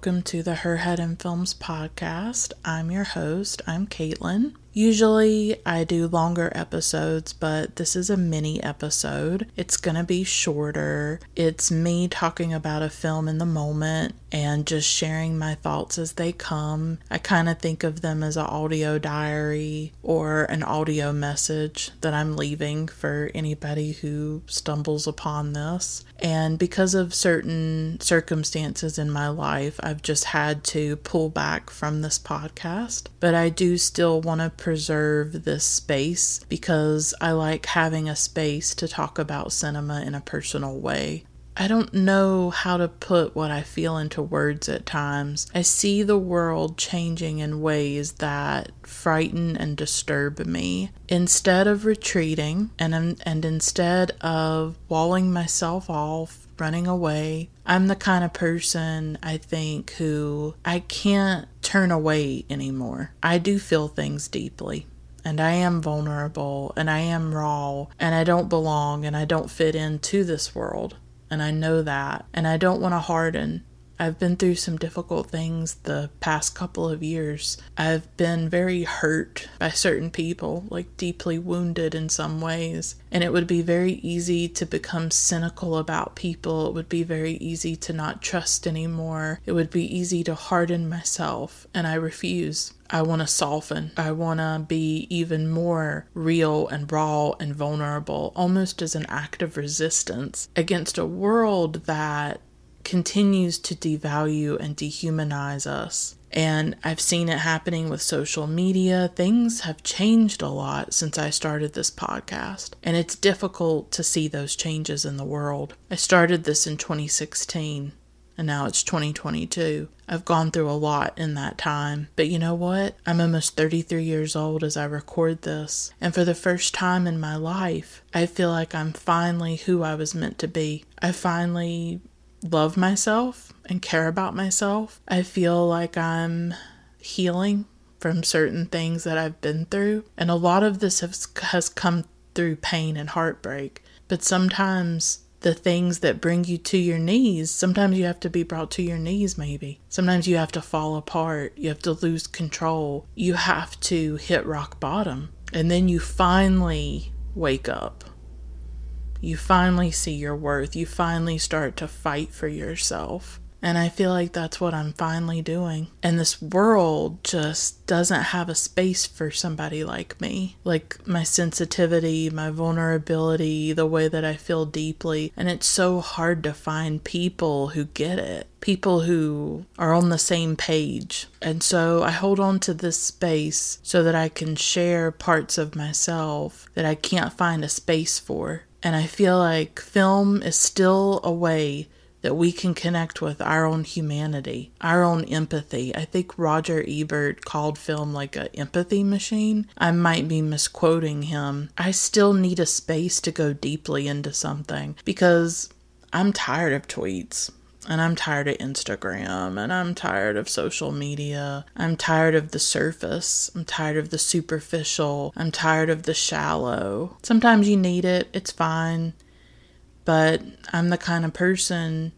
Welcome to the Her Head in Films podcast. I'm your host. I'm Caitlin. Usually I do longer episodes, but this is a mini episode. It's going to be shorter. It's me talking about a film in the moment and just sharing my thoughts as they come. I kind of think of them as an audio diary or an audio message that I'm leaving for anybody who stumbles upon this. And because of certain circumstances in my life, I've just had to pull back from this podcast. But I do still want to preserve this space because I like having a space to talk about cinema in a personal way. I don't know how to put what I feel into words at times. I see the world changing in ways that frighten and disturb me. Instead of retreating and and instead of walling myself off, running away, I'm the kind of person I think who I can't turn away anymore. I do feel things deeply and I am vulnerable and I am raw and I don't belong and I don't fit into this world. And I know that. And I don't want to harden. I've been through some difficult things the past couple of years. I've been very hurt by certain people, like deeply wounded in some ways. And it would be very easy to become cynical about people. It would be very easy to not trust anymore. It would be easy to harden myself. And I refuse. I want to soften. I want to be even more real and raw and vulnerable, almost as an act of resistance against a world that continues to devalue and dehumanize us. And I've seen it happening with social media. Things have changed a lot since I started this podcast, and it's difficult to see those changes in the world. I started this in 2016, and now it's 2022. I've gone through a lot in that time. But you know what? I'm almost 33 years old as I record this, and for the first time in my life, I feel like I'm finally who I was meant to be. I finally love myself and care about myself. I feel like I'm healing from certain things that I've been through. And a lot of this has, has come through pain and heartbreak. But sometimes the things that bring you to your knees, sometimes you have to be brought to your knees, maybe. Sometimes you have to fall apart. You have to lose control. You have to hit rock bottom. And then you finally wake up you finally see your worth. You finally start to fight for yourself. And I feel like that's what I'm finally doing. And this world just doesn't have a space for somebody like me. Like my sensitivity, my vulnerability, the way that I feel deeply. And it's so hard to find people who get it, people who are on the same page. And so I hold on to this space so that I can share parts of myself that I can't find a space for. And I feel like film is still a way that we can connect with our own humanity, our own empathy. I think Roger Ebert called film like an empathy machine. I might be misquoting him. I still need a space to go deeply into something because I'm tired of tweets. And I'm tired of Instagram and I'm tired of social media. I'm tired of the surface. I'm tired of the superficial. I'm tired of the shallow. Sometimes you need it, it's fine. But I'm the kind of person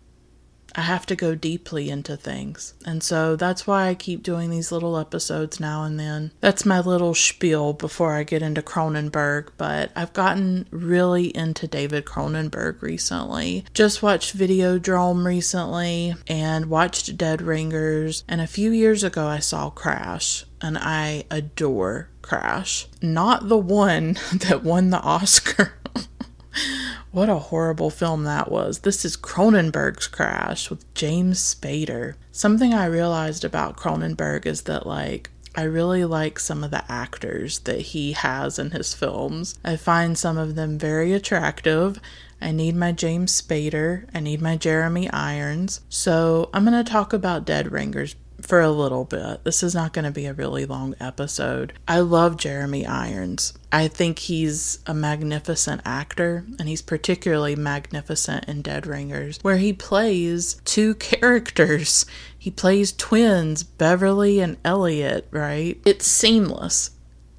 I have to go deeply into things. And so that's why I keep doing these little episodes now and then. That's my little spiel before I get into Cronenberg, but I've gotten really into David Cronenberg recently. Just watched Videodrome recently and watched Dead Ringers, and a few years ago I saw Crash, and I adore Crash. Not the one that won the Oscar. What a horrible film that was. This is Cronenberg's Crash with James Spader. Something I realized about Cronenberg is that, like, I really like some of the actors that he has in his films. I find some of them very attractive. I need my James Spader. I need my Jeremy Irons. So I'm going to talk about Dead Ringers for a little bit. This is not going to be a really long episode. I love Jeremy Irons. I think he's a magnificent actor, and he's particularly magnificent in Dead Ringers, where he plays two characters. He plays twins, Beverly and Elliot, right? It's seamless.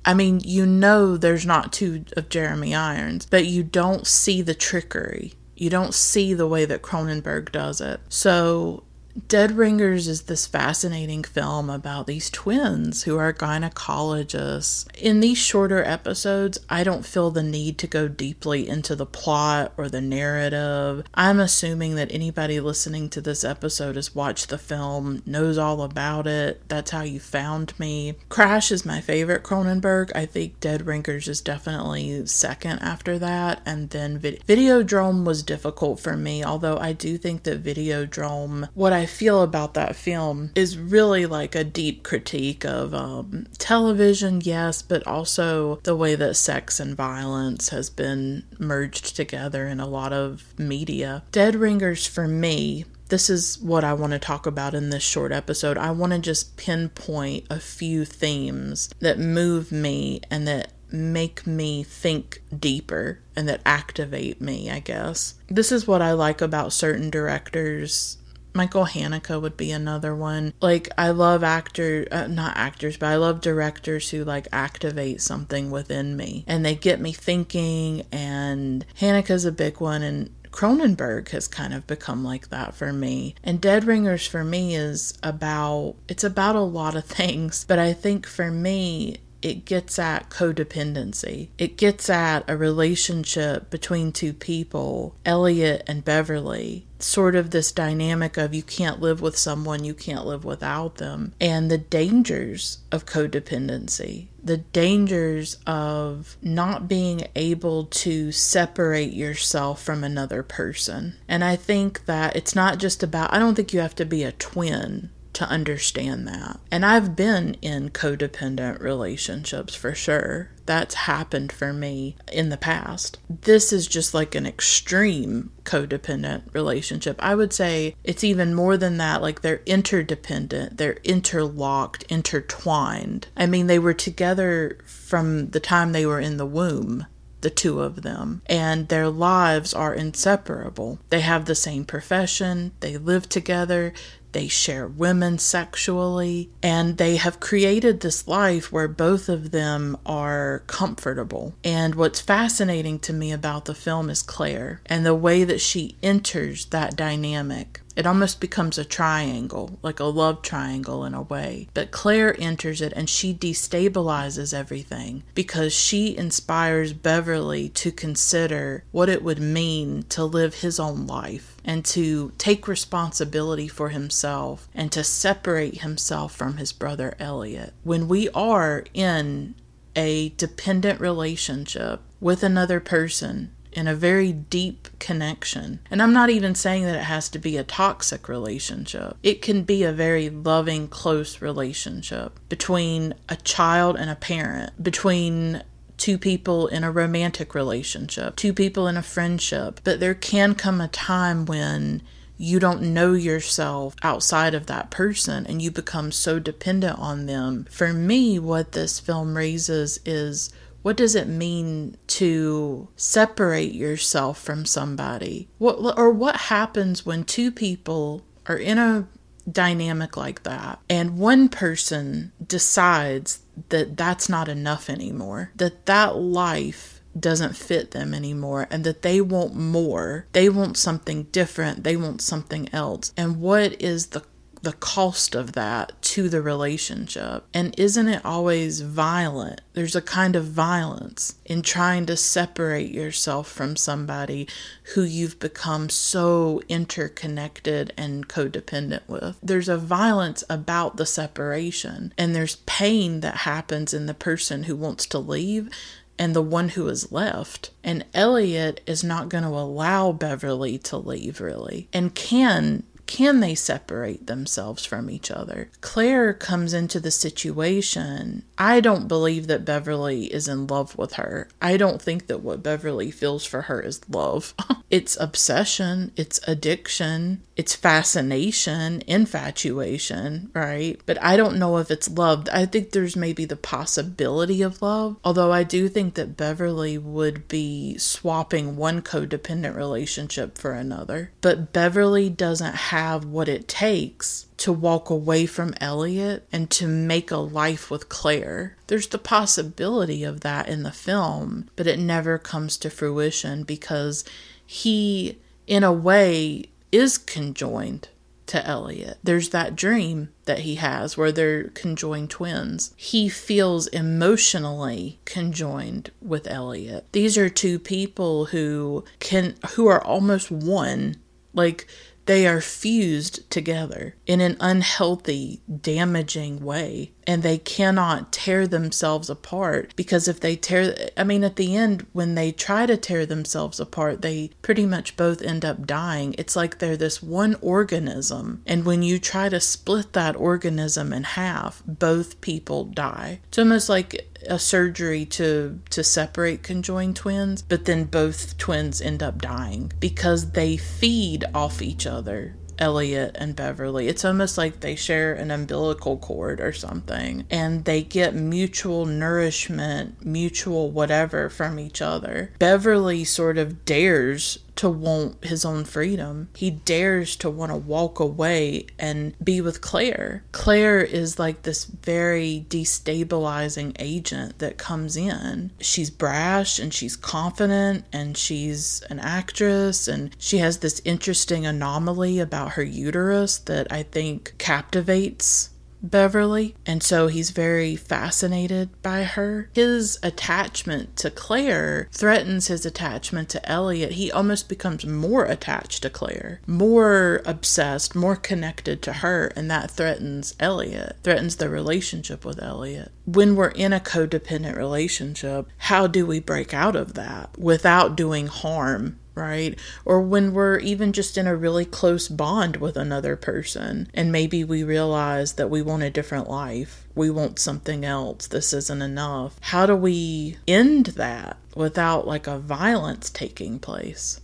I mean, you know there's not two of Jeremy Irons, but you don't see the trickery. You don't see the way that Cronenberg does it. So Dead Ringers is this fascinating film about these twins who are gynecologists. In these shorter episodes, I don't feel the need to go deeply into the plot or the narrative. I'm assuming that anybody listening to this episode has watched the film, knows all about it. That's how you found me. Crash is my favorite Cronenberg. I think Dead Ringers is definitely second after that. And then Vid- Videodrome was difficult for me, although I do think that Videodrome, what I I feel about that film is really like a deep critique of um, television, yes, but also the way that sex and violence has been merged together in a lot of media. Dead Ringers, for me, this is what I want to talk about in this short episode. I want to just pinpoint a few themes that move me and that make me think deeper and that activate me, I guess. This is what I like about certain directors Michael Haneke would be another one. Like I love actor uh, not actors, but I love directors who like activate something within me and they get me thinking and Haneke's a big one and Cronenberg has kind of become like that for me. And Dead Ringers for me is about it's about a lot of things, but I think for me it gets at codependency. It gets at a relationship between two people, Elliot and Beverly. Sort of this dynamic of you can't live with someone, you can't live without them, and the dangers of codependency, the dangers of not being able to separate yourself from another person. And I think that it's not just about, I don't think you have to be a twin to understand that. And I've been in codependent relationships for sure. That's happened for me in the past. This is just like an extreme codependent relationship. I would say it's even more than that. Like they're interdependent, they're interlocked, intertwined. I mean, they were together from the time they were in the womb the two of them, and their lives are inseparable. They have the same profession, they live together, they share women sexually, and they have created this life where both of them are comfortable. And what's fascinating to me about the film is Claire and the way that she enters that dynamic. It almost becomes a triangle, like a love triangle in a way. But Claire enters it and she destabilizes everything because she inspires Beverly to consider what it would mean to live his own life and to take responsibility for himself and to separate himself from his brother Elliot. When we are in a dependent relationship with another person, in a very deep connection. And I'm not even saying that it has to be a toxic relationship. It can be a very loving, close relationship between a child and a parent, between two people in a romantic relationship, two people in a friendship, but there can come a time when you don't know yourself outside of that person and you become so dependent on them. For me, what this film raises is what does it mean to separate yourself from somebody? What or what happens when two people are in a dynamic like that and one person decides that that's not enough anymore that that life doesn't fit them anymore and that they want more. They want something different. They want something else. And what is the the cost of that to the relationship. And isn't it always violent? There's a kind of violence in trying to separate yourself from somebody who you've become so interconnected and codependent with. There's a violence about the separation, and there's pain that happens in the person who wants to leave and the one who is left. And Elliot is not going to allow Beverly to leave, really, and can can they separate themselves from each other? Claire comes into the situation. I don't believe that Beverly is in love with her. I don't think that what Beverly feels for her is love. it's obsession, it's addiction, it's fascination, infatuation, right? But I don't know if it's love. I think there's maybe the possibility of love, although I do think that Beverly would be swapping one codependent relationship for another. But Beverly doesn't have what it takes to walk away from Elliot and to make a life with Claire. There's the possibility of that in the film, but it never comes to fruition because he, in a way, is conjoined to Elliot. There's that dream that he has where they're conjoined twins. He feels emotionally conjoined with Elliot. These are two people who can who are almost one. Like they are fused together in an unhealthy, damaging way. And they cannot tear themselves apart because if they tear, I mean, at the end, when they try to tear themselves apart, they pretty much both end up dying. It's like they're this one organism. And when you try to split that organism in half, both people die. It's almost like a surgery to to separate conjoined twins, but then both twins end up dying because they feed off each other. Elliot and Beverly. It's almost like they share an umbilical cord or something, and they get mutual nourishment, mutual whatever from each other. Beverly sort of dares to want his own freedom. He dares to want to walk away and be with Claire. Claire is like this very destabilizing agent that comes in. She's brash and she's confident and she's an actress and she has this interesting anomaly about her uterus that I think captivates Beverly, and so he's very fascinated by her. His attachment to Claire threatens his attachment to Elliot. He almost becomes more attached to Claire, more obsessed, more connected to her, and that threatens Elliot, threatens the relationship with Elliot. When we're in a codependent relationship, how do we break out of that without doing harm right? Or when we're even just in a really close bond with another person and maybe we realize that we want a different life, we want something else, this isn't enough. How do we end that without like a violence taking place?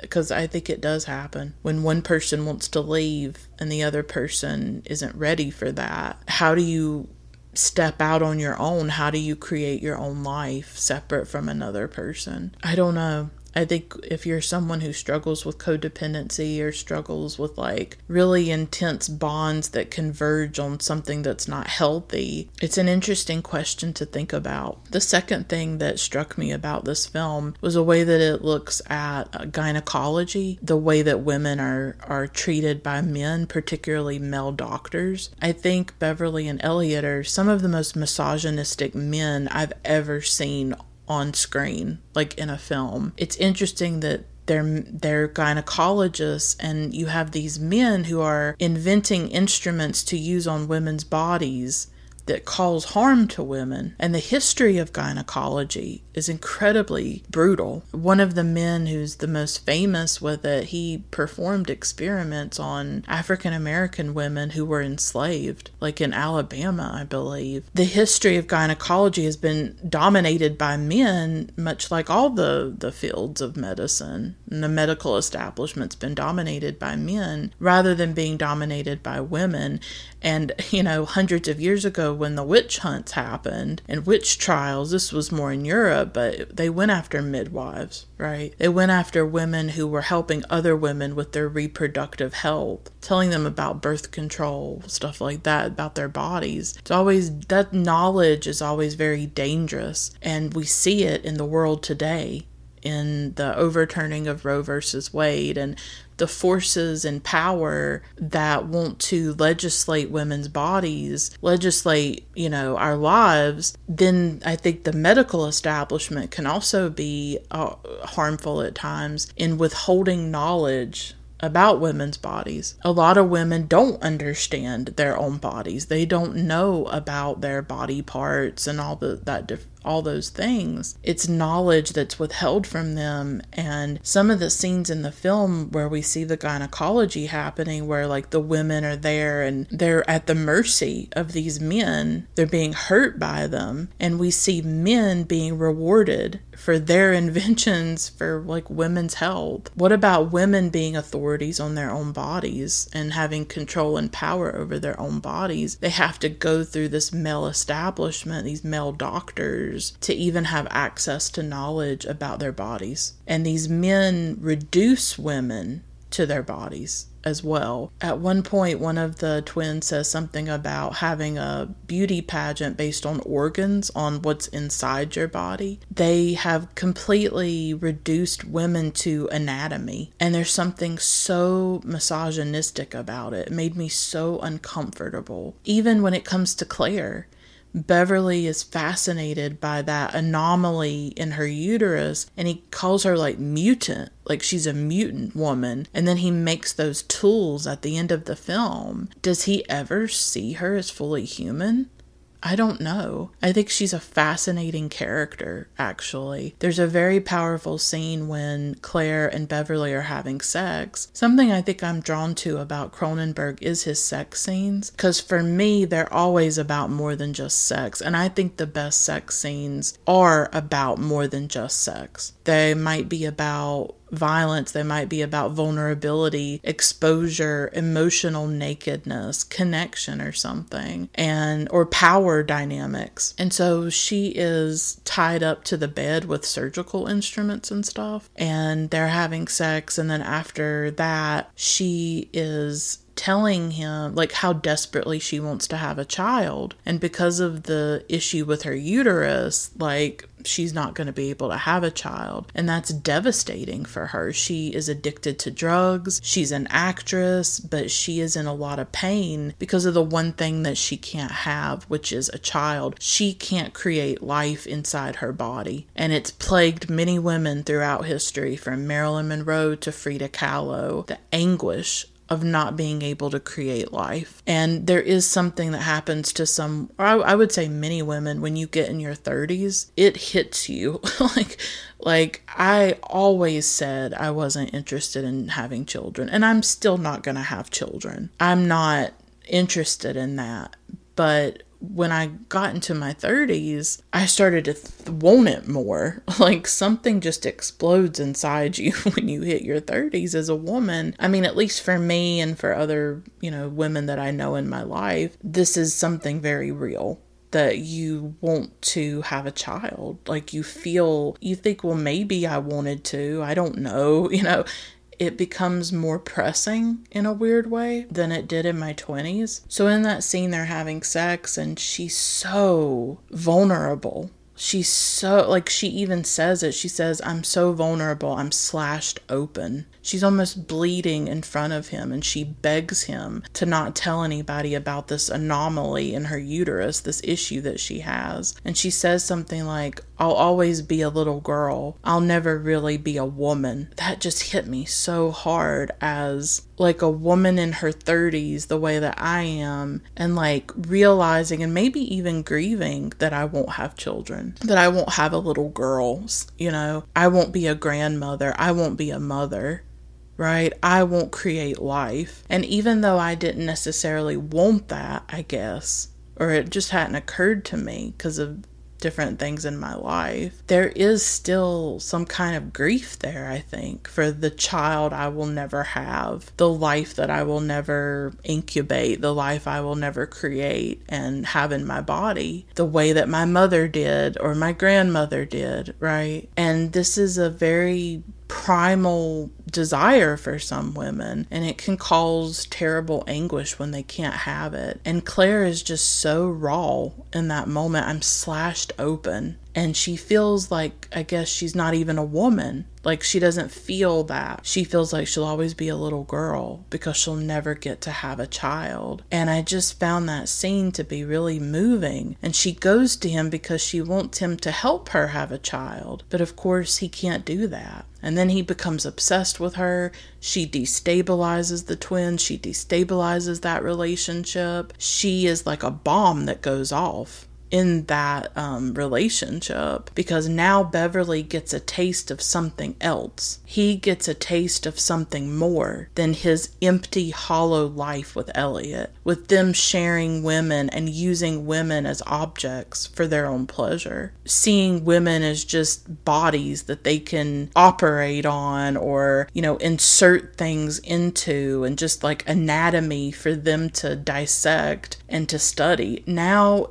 because I, I think it does happen when one person wants to leave and the other person isn't ready for that. How do you step out on your own? How do you create your own life separate from another person? I don't know. I think if you're someone who struggles with codependency or struggles with like really intense bonds that converge on something that's not healthy, it's an interesting question to think about. The second thing that struck me about this film was the way that it looks at uh, gynecology, the way that women are are treated by men, particularly male doctors. I think Beverly and Elliot are some of the most misogynistic men I've ever seen on screen, like in a film. It's interesting that they're they're gynecologists and you have these men who are inventing instruments to use on women's bodies that cause harm to women. And the history of gynecology is incredibly brutal. One of the men who's the most famous with it, he performed experiments on African American women who were enslaved, like in Alabama, I believe. The history of gynecology has been dominated by men, much like all the, the fields of medicine. And the medical establishment's been dominated by men rather than being dominated by women. And, you know, hundreds of years ago, when the witch hunts happened and witch trials, this was more in Europe, but they went after midwives, right? They went after women who were helping other women with their reproductive health, telling them about birth control, stuff like that, about their bodies. It's always, that knowledge is always very dangerous. And we see it in the world today in the overturning of Roe versus Wade and the forces in power that want to legislate women's bodies, legislate, you know, our lives, then I think the medical establishment can also be uh, harmful at times in withholding knowledge about women's bodies. A lot of women don't understand their own bodies. They don't know about their body parts and all the that all those things. It's knowledge that's withheld from them. And some of the scenes in the film where we see the gynecology happening, where like the women are there and they're at the mercy of these men, they're being hurt by them. And we see men being rewarded for their inventions for like women's health. What about women being authorities on their own bodies and having control and power over their own bodies? They have to go through this male establishment, these male doctors to even have access to knowledge about their bodies. And these men reduce women to their bodies as well. At one point, one of the twins says something about having a beauty pageant based on organs, on what's inside your body. They have completely reduced women to anatomy, and there's something so misogynistic about it. It made me so uncomfortable. Even when it comes to Claire, Beverly is fascinated by that anomaly in her uterus and he calls her like mutant, like she's a mutant woman. And then he makes those tools at the end of the film. Does he ever see her as fully human? I don't know. I think she's a fascinating character, actually. There's a very powerful scene when Claire and Beverly are having sex. Something I think I'm drawn to about Cronenberg is his sex scenes, because for me, they're always about more than just sex. And I think the best sex scenes are about more than just sex. They might be about violence, they might be about vulnerability, exposure, emotional nakedness, connection or something, and or power dynamics. And so she is tied up to the bed with surgical instruments and stuff, and they're having sex and then after that she is telling him like how desperately she wants to have a child. And because of the issue with her uterus like she's not going to be able to have a child. And that's devastating for her. She is addicted to drugs. She's an actress but she is in a lot of pain because of the one thing that she can't have which is a child. She can't create life inside her body. And it's plagued many women throughout history from marilyn monroe to frida kahlo. The anguish of not being able to create life. And there is something that happens to some, I, I would say many women when you get in your 30s, it hits you. like, like I always said I wasn't interested in having children, and I'm still not going to have children. I'm not interested in that. But when I got into my 30s, I started to th- want it more. Like something just explodes inside you when you hit your 30s as a woman. I mean, at least for me and for other, you know, women that I know in my life, this is something very real that you want to have a child. Like you feel, you think, well, maybe I wanted to. I don't know. You know, it becomes more pressing in a weird way than it did in my 20s. So, in that scene, they're having sex, and she's so vulnerable. She's so like she even says it. She says i'm so vulnerable. I'm slashed open. She's almost bleeding in front of him and she begs him to not tell anybody about this anomaly in her uterus this issue that she has. And she says something like i'll always be a little girl i'll never really be a woman that just hit me so hard as like a woman in her 30s the way that I am and like realizing and maybe even grieving that I won't have children, that I won't have a little girl, you know, I won't be a grandmother, I won't be a mother. Right? I won't create life. And even though I didn't necessarily want that, I guess, or it just hadn't occurred to me because of different things in my life, there is still some kind of grief there, I think, for the child I will never have, the life that I will never incubate, the life I will never create and have in my body, the way that my mother did or my grandmother did, right? And this is a very primal desire for some women and it can cause terrible anguish when they can't have it. And Claire is just so raw in that moment. I'm slashed open and she feels like I guess she's not even a woman. Like she doesn't feel that. She feels like she'll always be a little girl because she'll never get to have a child. And I just found that scene to be really moving. And she goes to him because she wants him to help her have a child. But of course, he can't do that. And then he becomes obsessed with her. She destabilizes the twins. She destabilizes that relationship. She is like a bomb that goes off in that um, relationship because now Beverly gets a taste of something else. He gets a taste of something more than his empty, hollow life with Elliot, with them sharing women and using women as objects for their own pleasure. Seeing women as just bodies that they can operate on or, you know, insert things into and just like anatomy for them to dissect and to study. Now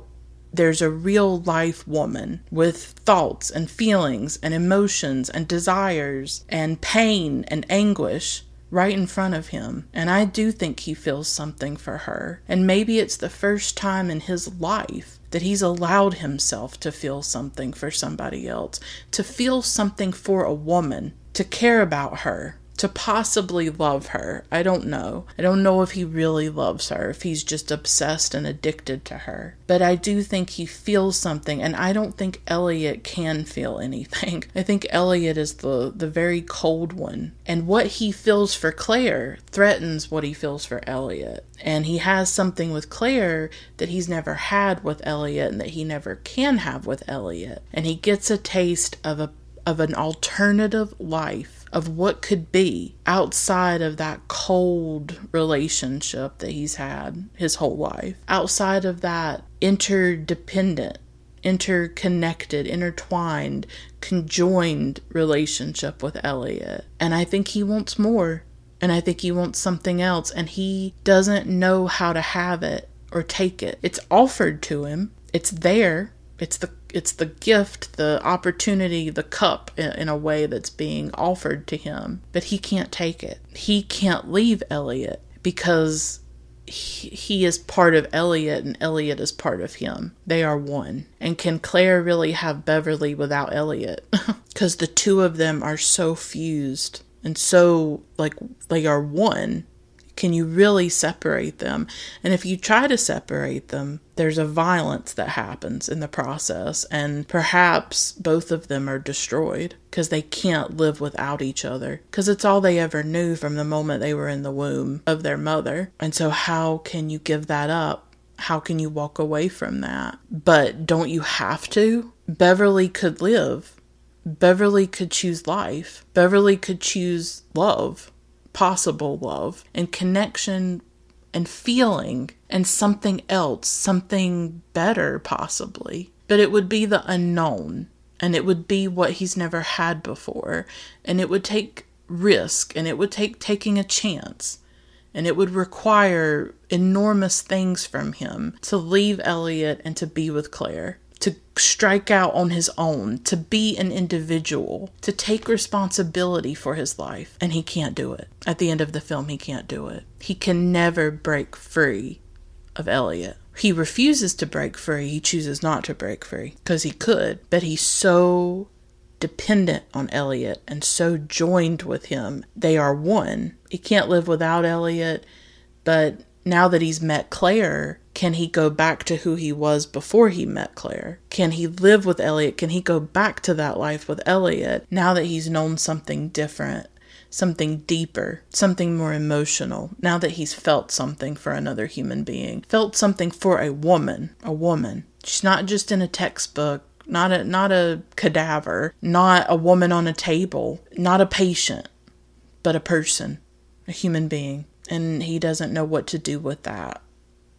there's a real life woman with thoughts and feelings and emotions and desires and pain and anguish right in front of him. And I do think he feels something for her. And maybe it's the first time in his life that he's allowed himself to feel something for somebody else, to feel something for a woman, to care about her to possibly love her. I don't know. I don't know if he really loves her, if he's just obsessed and addicted to her. But I do think he feels something, and I don't think Elliot can feel anything. I think Elliot is the, the very cold one. And what he feels for Claire threatens what he feels for Elliot. And he has something with Claire that he's never had with Elliot and that he never can have with Elliot. And he gets a taste of a of an alternative life of what could be outside of that cold relationship that he's had his whole life, outside of that interdependent, interconnected, intertwined, conjoined relationship with Elliot. And I think he wants more. And I think he wants something else. And he doesn't know how to have it or take it. It's offered to him, it's there, it's the it's the gift, the opportunity, the cup in, in, a way that's being offered to him, but he can't take it. He can't leave Elliot because he, he is part of Elliot and Elliot is part of him. They are one. And can Claire really have Beverly without Elliot? Because the two of them are so fused and so like they are one can you really separate them? And if you try to separate them, there's a violence that happens in the process, and perhaps both of them are destroyed because they can't live without each other because it's all they ever knew from the moment they were in the womb of their mother. And so, how can you give that up? How can you walk away from that? But don't you have to? Beverly could live. Beverly could choose life. Beverly could choose love possible love and connection and feeling and something else, something better, possibly. But it would be the unknown and it would be what he's never had before. And it would take risk and it would take taking a chance. And it would require enormous things from him to leave Elliot and to be with Claire to strike out on his own, to be an individual, to take responsibility for his life. And he can't do it. At the end of the film, he can't do it. He can never break free of Elliot. He refuses to break free. He chooses not to break free because he could, but he's so dependent on Elliot and so joined with him. They are one. He can't live without Elliot, but now that he's met Claire, can he go back to who he was before he met Claire? Can he live with Elliot? Can he go back to that life with Elliot now that he's known something different? something deeper, something more emotional, now that he's felt something for another human being, felt something for a woman, a woman. She's not just in a textbook, not a not a cadaver, not a woman on a table, not a patient, but a person, a human being. And he doesn't know what to do with that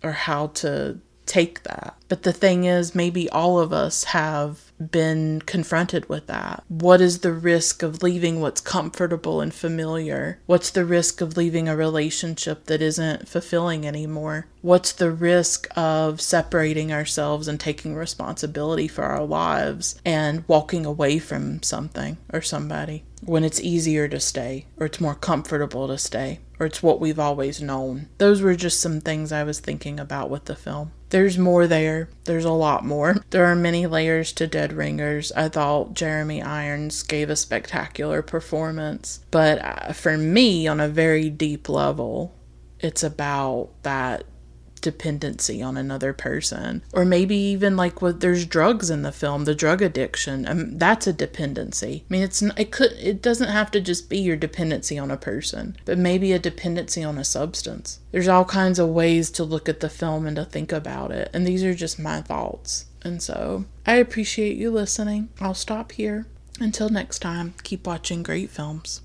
or how to take that. But the thing is, maybe all of us have been confronted with that. What is the risk of leaving what's comfortable and familiar? What's the risk of leaving a relationship that isn't fulfilling anymore? What's the risk of separating ourselves and taking responsibility for our lives and walking away from something or somebody when it's easier to stay or it's more comfortable to stay? or it's what we've always known. Those were just some things I was thinking about with the film. There's more there. There's a lot more. There are many layers to Dead Ringers. I thought Jeremy Irons gave a spectacular performance, but uh, for me, on a very deep level, it's about that dependency on another person. Or maybe even like what there's drugs in the film the drug addiction um, that's a dependency. I mean it's it could it doesn't have to just be your dependency on a person but maybe a dependency on a substance. There's all kinds of ways to look at the film and to think about it and these are just my thoughts. And so i appreciate you listening. I'll stop here. Until next time keep watching great films